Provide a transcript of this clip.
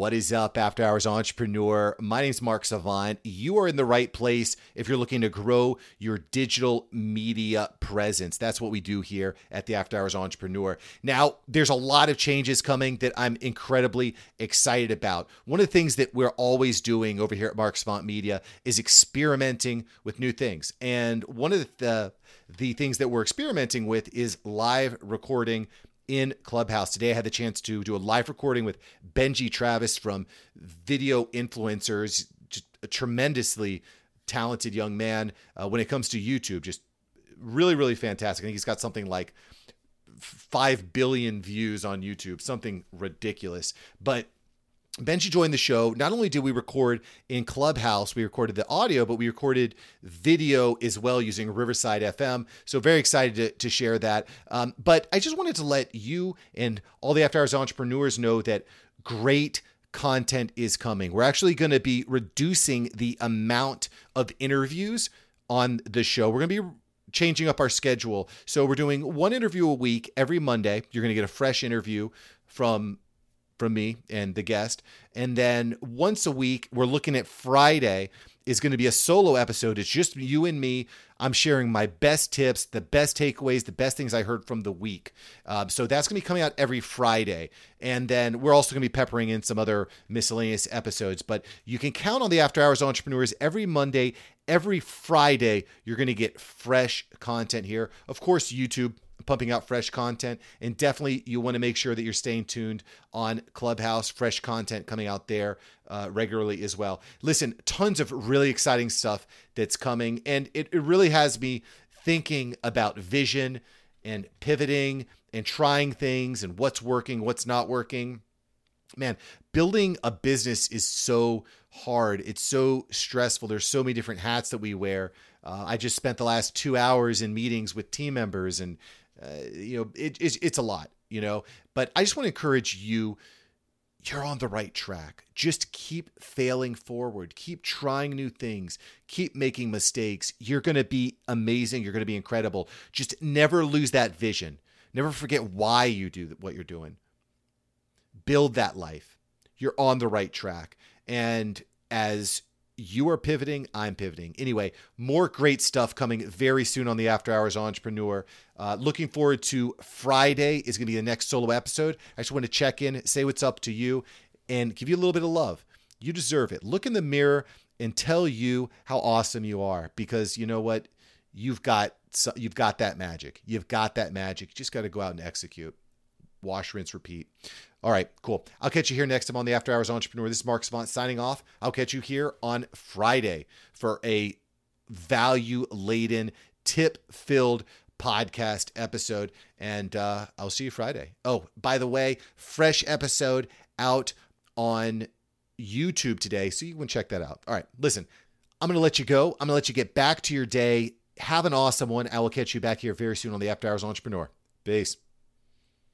What is up, After Hours Entrepreneur? My name is Mark Savant. You are in the right place if you're looking to grow your digital media presence. That's what we do here at the After Hours Entrepreneur. Now, there's a lot of changes coming that I'm incredibly excited about. One of the things that we're always doing over here at Mark Savant Media is experimenting with new things. And one of the the things that we're experimenting with is live recording in Clubhouse. Today, I had the chance to do a live recording with Benji Travis from Video Influencers, a tremendously talented young man uh, when it comes to YouTube. Just really, really fantastic. I think he's got something like 5 billion views on YouTube, something ridiculous. But Benji joined the show. Not only did we record in Clubhouse, we recorded the audio, but we recorded video as well using Riverside FM. So very excited to, to share that. Um, but I just wanted to let you and all the After Hours entrepreneurs know that great content is coming. We're actually going to be reducing the amount of interviews on the show. We're going to be changing up our schedule. So we're doing one interview a week every Monday. You're going to get a fresh interview from from me and the guest. And then once a week, we're looking at Friday is going to be a solo episode. It's just you and me. I'm sharing my best tips, the best takeaways, the best things I heard from the week. Um, so that's going to be coming out every Friday. And then we're also going to be peppering in some other miscellaneous episodes. But you can count on the After Hours Entrepreneurs every Monday, every Friday. You're going to get fresh content here. Of course, YouTube pumping out fresh content. And definitely, you want to make sure that you're staying tuned on Clubhouse, fresh content coming out there uh, regularly as well. Listen, tons of really exciting stuff that's coming. And it, it really has me thinking about vision and pivoting and trying things and what's working, what's not working. Man, building a business is so hard. It's so stressful. There's so many different hats that we wear. Uh, I just spent the last two hours in meetings with team members and uh, you know, it, it's, it's a lot, you know, but I just want to encourage you. You're on the right track. Just keep failing forward. Keep trying new things. Keep making mistakes. You're going to be amazing. You're going to be incredible. Just never lose that vision. Never forget why you do what you're doing. Build that life. You're on the right track. And as you are pivoting. I'm pivoting. Anyway, more great stuff coming very soon on the After Hours Entrepreneur. Uh, looking forward to Friday is going to be the next solo episode. I just want to check in, say what's up to you, and give you a little bit of love. You deserve it. Look in the mirror and tell you how awesome you are because you know what? You've got you've got that magic. You've got that magic. You just got to go out and execute. Wash, rinse, repeat. All right, cool. I'll catch you here next time on the After Hours Entrepreneur. This is Mark Savant signing off. I'll catch you here on Friday for a value laden, tip filled podcast episode. And uh, I'll see you Friday. Oh, by the way, fresh episode out on YouTube today. So you can check that out. All right, listen, I'm going to let you go. I'm going to let you get back to your day. Have an awesome one. I will catch you back here very soon on the After Hours Entrepreneur. Peace.